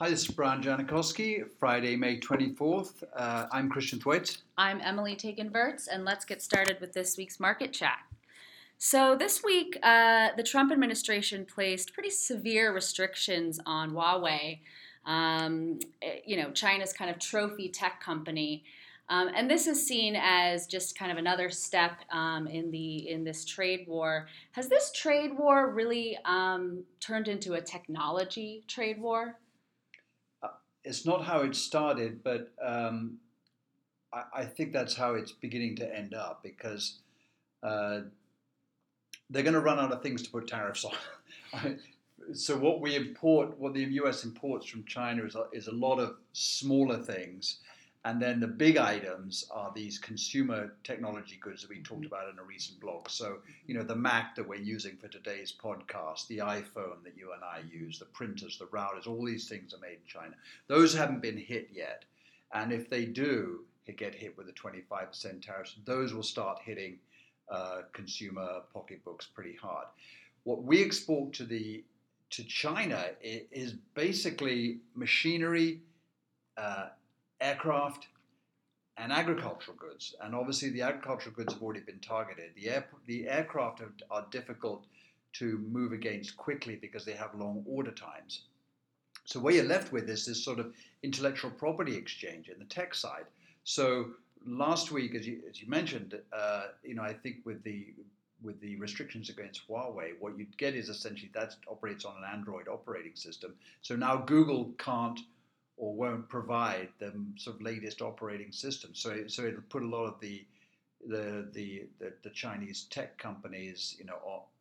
Hi, this is Brian Janikowski, Friday, May 24th. Uh, I'm Christian Thwaites. I'm Emily Takenverts, and let's get started with this week's market chat. So, this week, uh, the Trump administration placed pretty severe restrictions on Huawei, um, eh, you know, China's kind of trophy tech company. Um, and this is seen as just kind of another step um, in the in this trade war. Has this trade war really um, turned into a technology trade war? It's not how it started, but um, I, I, think that's how it's beginning to end up because uh, they're going to run out of things to put tariffs on. so what we import, what the U.S. imports from China is a, is a lot of smaller things and then the big items are these consumer technology goods that we talked mm-hmm. about in a recent blog. So, you know, the Mac that we're using for today's podcast, the iPhone that you and I use, the printers, the routers, all these things are made in China. Those haven't been hit yet. And if they do get hit with a 25% tariffs, those will start hitting uh, consumer pocketbooks pretty hard. What we export to the to China is basically machinery, uh, aircraft, and agricultural goods. And obviously, the agricultural goods have already been targeted. The, air, the aircraft are, are difficult to move against quickly because they have long order times. So, what you're left with is this sort of intellectual property exchange in the tech side. So, last week, as you, as you mentioned, uh, you know, I think with the with the restrictions against Huawei, what you'd get is essentially that operates on an Android operating system. So now Google can't or won't provide the sort of latest operating system. So, so it'll put a lot of the the the, the, the Chinese tech companies, you know,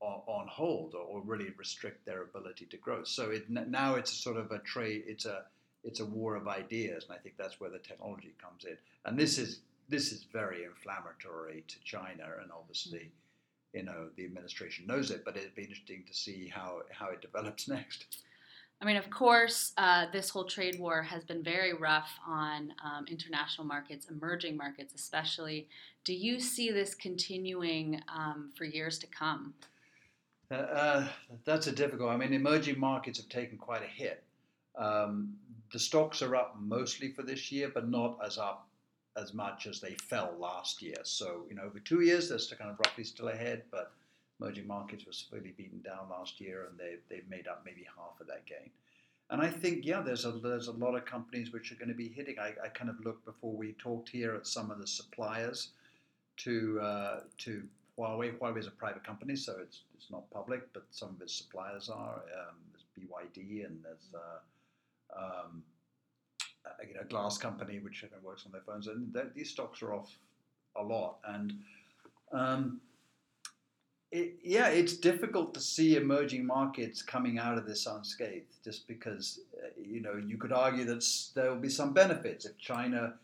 on, on hold or, or, really restrict their ability to grow. So it, now it's a sort of a trade. It's a it's a war of ideas, and I think that's where the technology comes in. And this is this is very inflammatory to China, and obviously, mm. you know, the administration knows it. But it'd be interesting to see how how it develops next. I mean, of course, uh, this whole trade war has been very rough on um, international markets, emerging markets especially. Do you see this continuing um, for years to come? Uh, uh, that's a difficult. I mean, emerging markets have taken quite a hit. Um, the stocks are up mostly for this year, but not as up as much as they fell last year. So, you know, over two years, they're still kind of roughly still ahead, but emerging markets were severely beaten down last year, and they they've made up maybe half of that gain. And I think yeah, there's a there's a lot of companies which are going to be hitting. I, I kind of looked before we talked here at some of the suppliers to uh, to Huawei. Huawei is a private company, so it's it's not public, but some of its suppliers are. Um, there's BYD and there's uh, um, you know, glass company which works on their phones, and these stocks are off a lot. And um, it, yeah, it's difficult to see emerging markets coming out of this unscathed, just because uh, you know you could argue that there will be some benefits if China,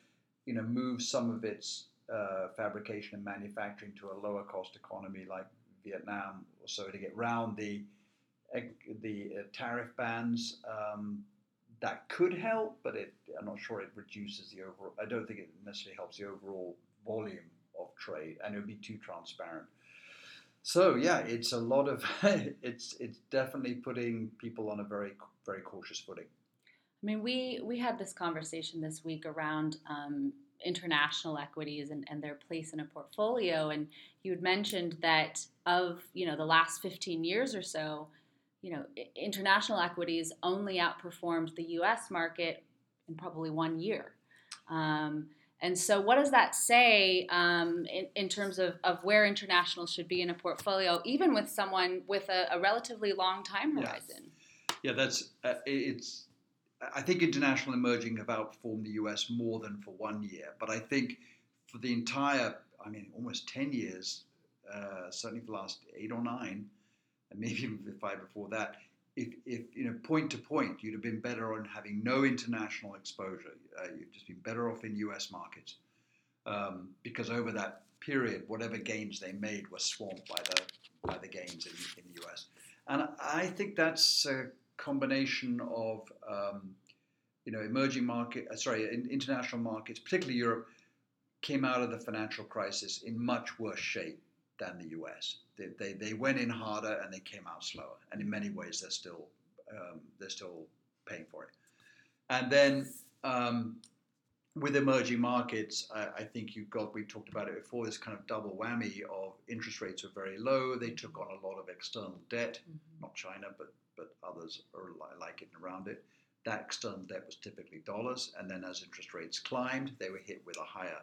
you know, moves some of its uh, fabrication and manufacturing to a lower cost economy like Vietnam, or so to get round the the uh, tariff bans. Um, that could help, but it, I'm not sure it reduces the overall. I don't think it necessarily helps the overall volume of trade, and it would be too transparent. So yeah, it's a lot of it's it's definitely putting people on a very very cautious footing. I mean, we we had this conversation this week around um, international equities and, and their place in a portfolio, and you had mentioned that of you know the last fifteen years or so, you know, international equities only outperformed the U.S. market in probably one year. Um, and so, what does that say um, in, in, terms of, of where international should be in a portfolio, even with someone with a, a relatively long time horizon? Yeah, yeah that's uh, it's. I think international emerging have outperformed the US more than for one year, but I think for the entire, I mean, almost ten years, uh, certainly for the last eight or nine, and maybe even five before that, if, if you know point to point, you'd have been better on having no international exposure. Uh, you'd just been better off in U.S. markets um, because over that period, whatever gains they made were swamped by the by the gains in, in the U.S. And I think that's a combination of um, you know emerging market, uh, sorry, in, international markets, particularly Europe, came out of the financial crisis in much worse shape than the US. They, they, they went in harder and they came out slower. And in many ways, they're still, um, they're still paying for it. And then um, with emerging markets, I, I, think you've got, we talked about it before, this kind of double whammy of interest rates were very low. They took on a lot of external debt, mm-hmm. not China, but, but others are like it and around it. That external debt was typically dollars. And then as interest rates climbed, they were hit with a higher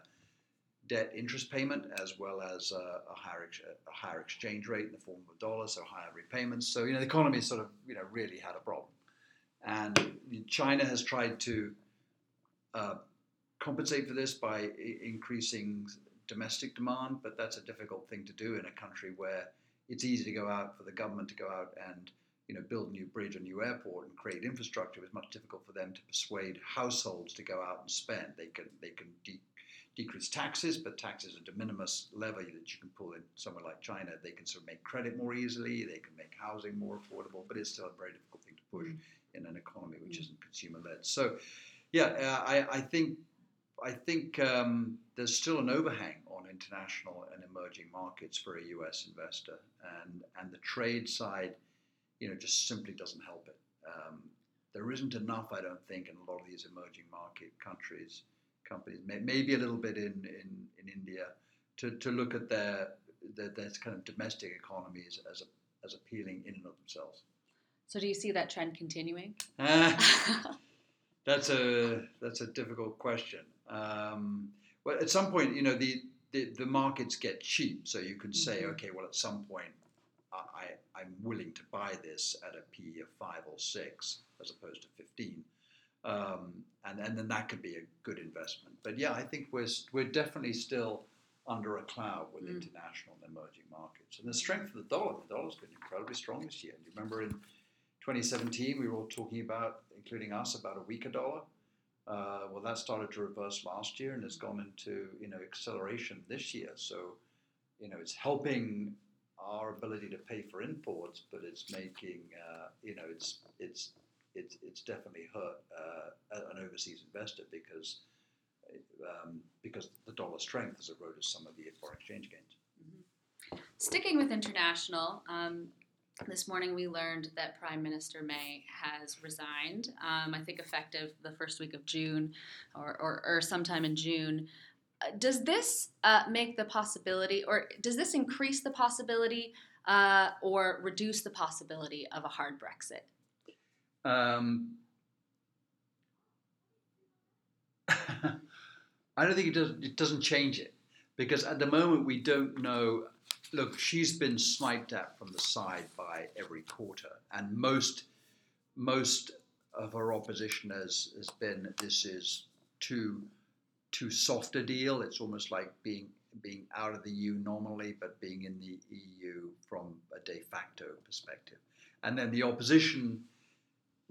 debt interest payment as well as a, a higher a higher exchange rate in the form of dollars dollar, so higher repayments. So you know the economy sort of you know really had a problem, and China has tried to uh, compensate for this by I- increasing domestic demand, but that's a difficult thing to do in a country where it's easy to go out for the government to go out and you know build a new bridge, a new airport, and create infrastructure. It's much difficult for them to persuade households to go out and spend. They can they can decrease taxes, but taxes are de minimis levy that you can pull in somewhere like China. They can sort of make credit more easily, they can make housing more affordable, but it's still a very difficult thing to push mm. in an economy which isn't consumer led. So, yeah, uh, I, I, think I think um, there's still an overhang on international and emerging markets for a U.S. investor, and and the trade side, you know, just simply doesn't help it. Um, there isn't enough, I don't think, in a lot of these emerging market countries companies, maybe a little bit in, in, in India, to, to look at their, their, their kind of domestic economies as, a, as appealing in and of themselves. So do you see that trend continuing? that's a that's a difficult question. Um, well, at some point, you know, the, the, the markets get cheap, so you can say, mm-hmm. okay, well, at some point, I, I'm willing to buy this at a P of five or six as opposed to fifteen. Um, and, and then that could be a good investment. But yeah, I think we're, we're definitely still under a cloud with mm. international and emerging markets. And the strength of the dollar, the dollar's been incredibly strong this year. Do You remember in 2017, we were all talking about, including us, about a weaker dollar. Uh, well, that started to reverse last year and has gone into you know acceleration this year. So, you know, it's helping our ability to pay for imports, but it's making uh, you know it's it's it's, it's definitely hurt uh, an overseas investor because um, because the dollar strength has eroded some of the foreign exchange gains. Mm-hmm. Sticking with international, um, this morning we learned that Prime Minister May has resigned. Um, I think effective the first week of June or, or, or sometime in June. Uh, does this uh, make the possibility, or does this increase the possibility, uh, or reduce the possibility of a hard Brexit? Um, I don't think it does. It doesn't change it because at the moment we don't know. Look, she's been sniped at from the side by every quarter, and most most of her opposition has has been this is too too soft a deal. It's almost like being being out of the EU normally, but being in the EU from a de facto perspective. And then the opposition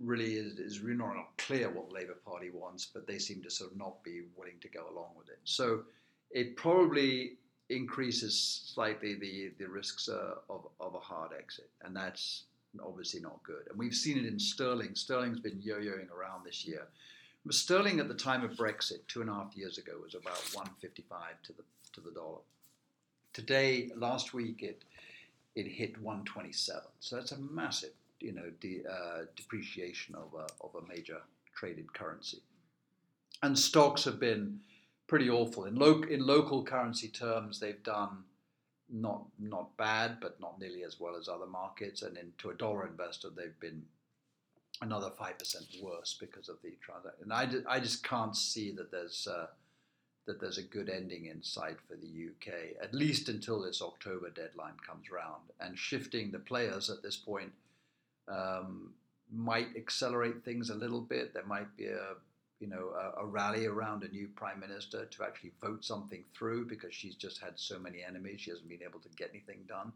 really is, is really not clear what the Labour Party wants, but they seem to sort of not be willing to go along with it. So it probably increases slightly the, the risks uh, of, of a hard exit, and that's obviously not good. And we've seen it in sterling. Sterling's been yo-yoing around this year. But sterling at the time of Brexit, two and a half years ago, was about 155 to the to the dollar. Today, last week, it it hit 127. So that's a massive you know de, uh, depreciation of a, of a major traded currency. And stocks have been pretty awful in, lo- in local currency terms. They've done not not bad, but not nearly as well as other markets. And into a dollar investor, they've been another five percent worse because of the transaction. And I, I just can't see that there's uh, that there's a good ending in sight for the UK, at least until this October deadline comes round. And shifting the players at this point um, might accelerate things a little bit. There might be a you know a, a, rally around a new prime minister to actually vote something through because she's just had so many enemies. She hasn't been able to get anything done.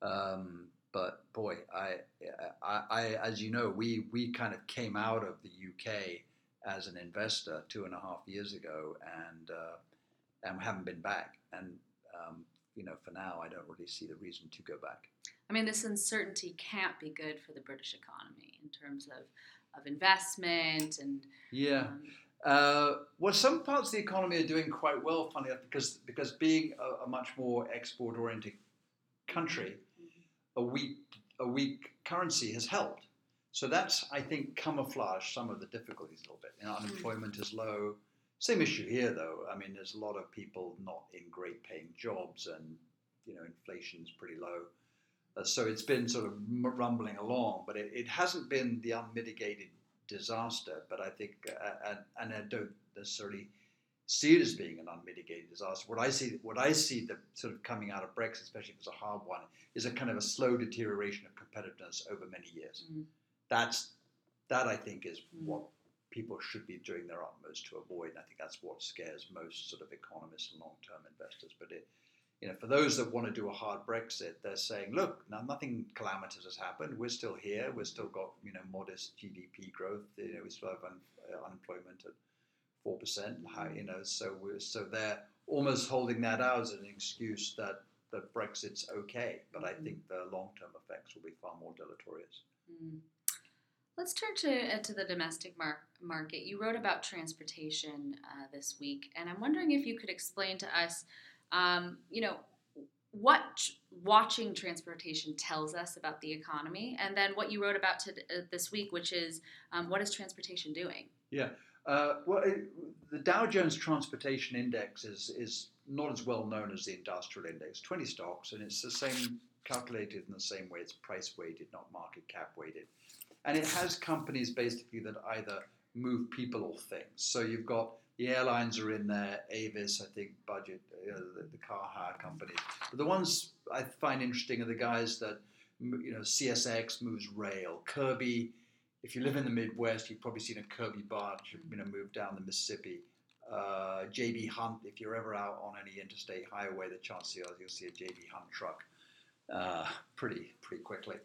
Um, but boy, I, I, I, as you know, we we kind of came out of the UK as an investor two and a half years ago, and uh, and haven't been back. And um, you know, for now, I don't really see the reason to go back. I mean, this uncertainty can't be good for the British economy in terms of, of investment and. Yeah. Um, uh, well, some parts of the economy are doing quite well, funny enough, because because being a, a much more export-oriented country, mm-hmm. a weak a weak currency has helped. So that's, I think, camouflaged some of the difficulties a little bit. You know, Hmm. unemployment is low. Same issue here, though. I mean, there's a lot of people not in great paying jobs, and you know, inflation's pretty low. Uh, so it's been sort of m- rumbling along, but it, it hasn't been the unmitigated disaster. But I think, uh, and, and I don't necessarily see it as being an unmitigated disaster. What I see, what I see, the sort of coming out of Brexit, especially if it's a hard one, is a kind of a slow deterioration of competitiveness over many years. Mm. That's that I think is Mm. what people should be doing their utmost to avoid. And I think that's what scares most sort of economists and long-term investors. But it, you know, for those that want to do a hard Brexit, they're saying, look, now nothing calamitous has happened. We're still here. We've still got you know modest GDP growth. You know, we still have un, uh, unemployment at four percent. You know, so we're so they're almost holding that out as an excuse that that Brexit's okay. But I Mhm. think the long-term effects will be far more deleterious. Mm. Let's turn to uh, to the domestic mar- market. You wrote about transportation uh, this week, and I'm wondering if you could explain to us, um, you know, what tr- watching transportation tells us about the economy, and then what you wrote about to, uh, this week, which is um, what is transportation doing? Yeah. Uh, well, it, the Dow Jones Transportation Index is is not as well known as the industrial index. Twenty stocks, and it's the same calculated in the same way. It's price weighted, not market cap weighted, and it has companies basically that either move people or things. So you've got the airlines are in there, Avis, I think, budget, uh, the, the car hire companies. But the ones I find interesting are the guys that you know CSX moves rail, Kirby if you live in the Midwest, you've probably seen a Kirby barge, you know, move down the Mississippi. Uh, JB Hunt, if you're ever out on any interstate highway, the chances are you'll see a JB Hunt truck uh, pretty pretty quickly.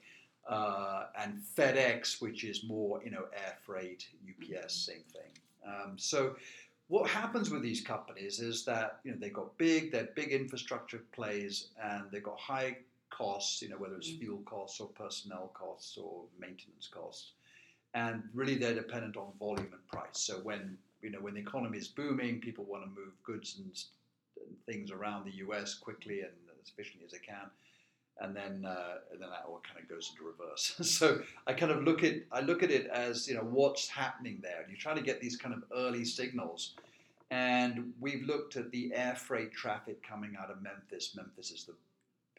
Uh, and FedEx, which is more, you know, air freight, UPS, same thing. Um, so what happens with these companies is that you know they got big, they're big infrastructure plays, and they've got high costs, you know, whether it's Mhm. fuel costs or personnel costs or maintenance costs and really they're dependent on volume and price. So when you know when the economy is booming, people want to move goods and, and things around the U.S. quickly and as efficiently as they can, and then uh, and then that all kind of goes into reverse. so I kind of look at I look at it as you know what's happening there, and you try to get these kind of early signals. And we've looked at the air freight traffic coming out of Memphis. Memphis is the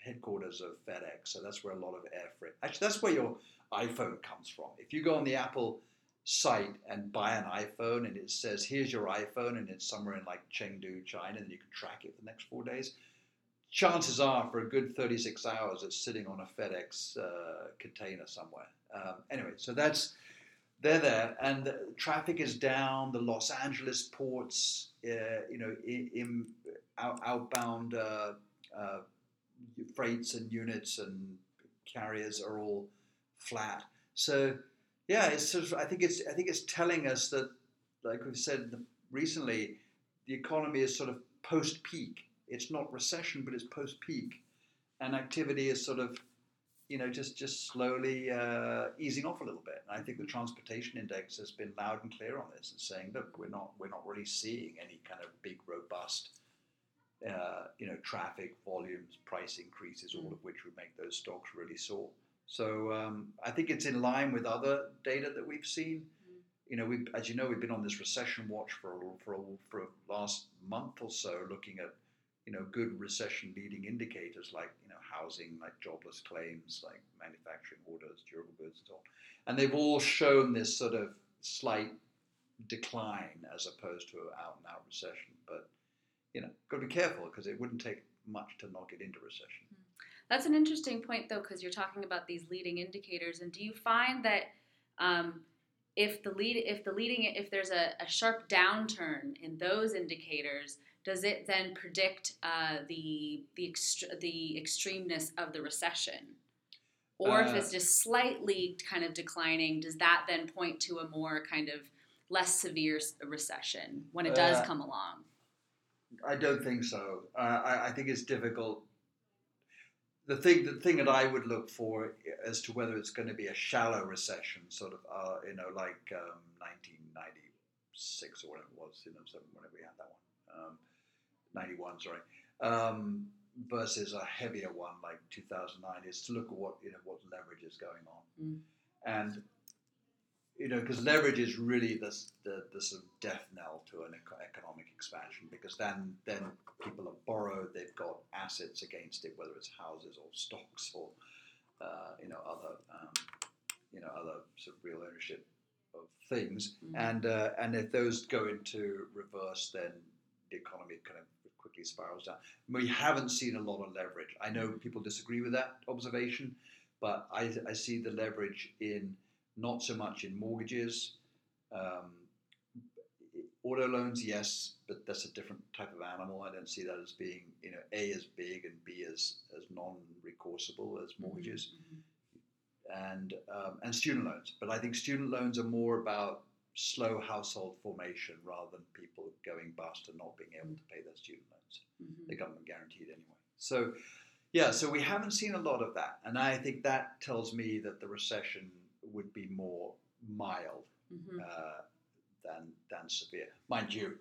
headquarters of FedEx, so that's where a lot of air freight. Actually, that's where your iPhone comes from. If you go on the Apple site and buy an iPhone and it says, here's your iPhone, and it's somewhere in like Chengdu, China, and you can track it for the next four days, chances are for a good 36 hours it's sitting on a FedEx uh, container somewhere. Um, anyway, so that's. They're there, and the traffic is down. The Los Angeles ports, uh, you know, in, in out, outbound uh, uh, freights and units and carriers are all flat. So yeah, it's sort of, I think it's I think it's telling us that, like we've said recently, the economy is sort of post peak. It's not recession, but it's post peak, and activity is sort of, you know, just just slowly uh, easing off a little bit. And I think the transportation index has been loud and clear on this and saying, look, we're not we're not really seeing any kind of big robust. Uh, you know, traffic volumes, price increases, all of which would make those stocks really soar. So um, I think it's in line with other data that we've seen. You know, we, as you know, we've been on this recession watch for a, for a, for a last month or so, looking at you know good recession leading indicators like you know housing, like jobless claims, like manufacturing orders, durable goods, and so on. And they've all shown this sort of slight decline as opposed to an out and out recession. But you know, got to be careful because it wouldn't take much to knock it into recession. That's an interesting point, though, because you're talking about these leading indicators. And do you find that um, if the lead, if the leading, if there's a, a, sharp downturn in those indicators, does it then predict uh, the the ext- the extremeness of the recession? Or if Uh, it's just slightly kind of declining, does that then point to a more kind of less severe recession when it does Uh, come along? I don't think so. Uh, I, I think it's difficult. The thing, the thing that I would look for as to whether it's going to be a shallow recession, sort of, uh, you know, like um, 1996 or whatever it was, you know, whenever we had that one, um, 91, sorry, um, versus a heavier one like 2009, is to look at what you know what leverage is going on, Mm. and you know, because leverage is really the, the, the sort of death knell to an eco- economic expansion because then then people have borrowed, they've got assets against it, whether it's houses or stocks or uh, you know other um, you know other sort of real ownership of things, Mhm. and uh, and if those go into reverse, then the economy kind of quickly spirals down. We haven't seen a lot of leverage. I know people disagree with that observation, but I, I see the leverage in not so much in mortgages. Um, auto loans, yes, but that's a different type of animal. I don't see that as being, you know, A as big and B as, as non-recourseable as mortgages Mhm. and um, and student loans. But I think student loans are more about slow household formation rather than people going bust and not being able to pay their student loans. Mhm. They're government guaranteed anyway. So yeah, so we haven't seen a lot of that, and I think that tells me that the recession would be more mild Mhm. uh, than than severe. Mind you,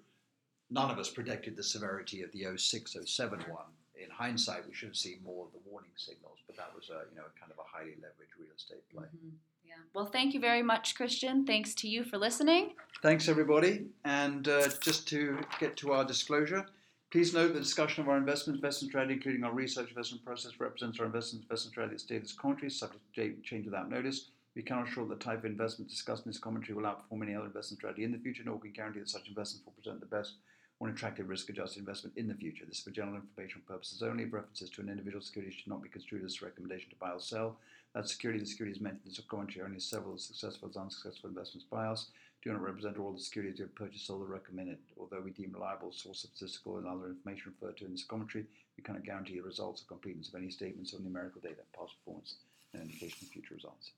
none of us predicted the severity of the 06, 07 one. In hindsight, we should have seen more of the warning signals, but that was a you know kind of a highly leveraged real estate play. Mhm. Yeah. Well, thank you very much, Christian. Thanks to you for listening. Thanks, everybody. And uh, just to get to our disclosure, please note the discussion of our investment investment strategy, including our research investment process, represents our investment investment strategy as stated as commentary, subject to change without notice. We cannot assure that the type of investment discussed in this commentary will outperform any other investment strategy in the future, nor can we guarantee that such investments will present the best or attractive risk-adjusted investment in the future. This is for general informational purposes only. References to an individual security should not be construed as a recommendation to buy or sell. That security, the securities mentioned in this commentary, only several successful and unsuccessful investments by us do not represent all the securities we have purchased or the recommended. Although we deem reliable source of statistical and other information referred to in this commentary, we cannot guarantee the results or completeness of any statements or numerical data, past performance, and indication of future results.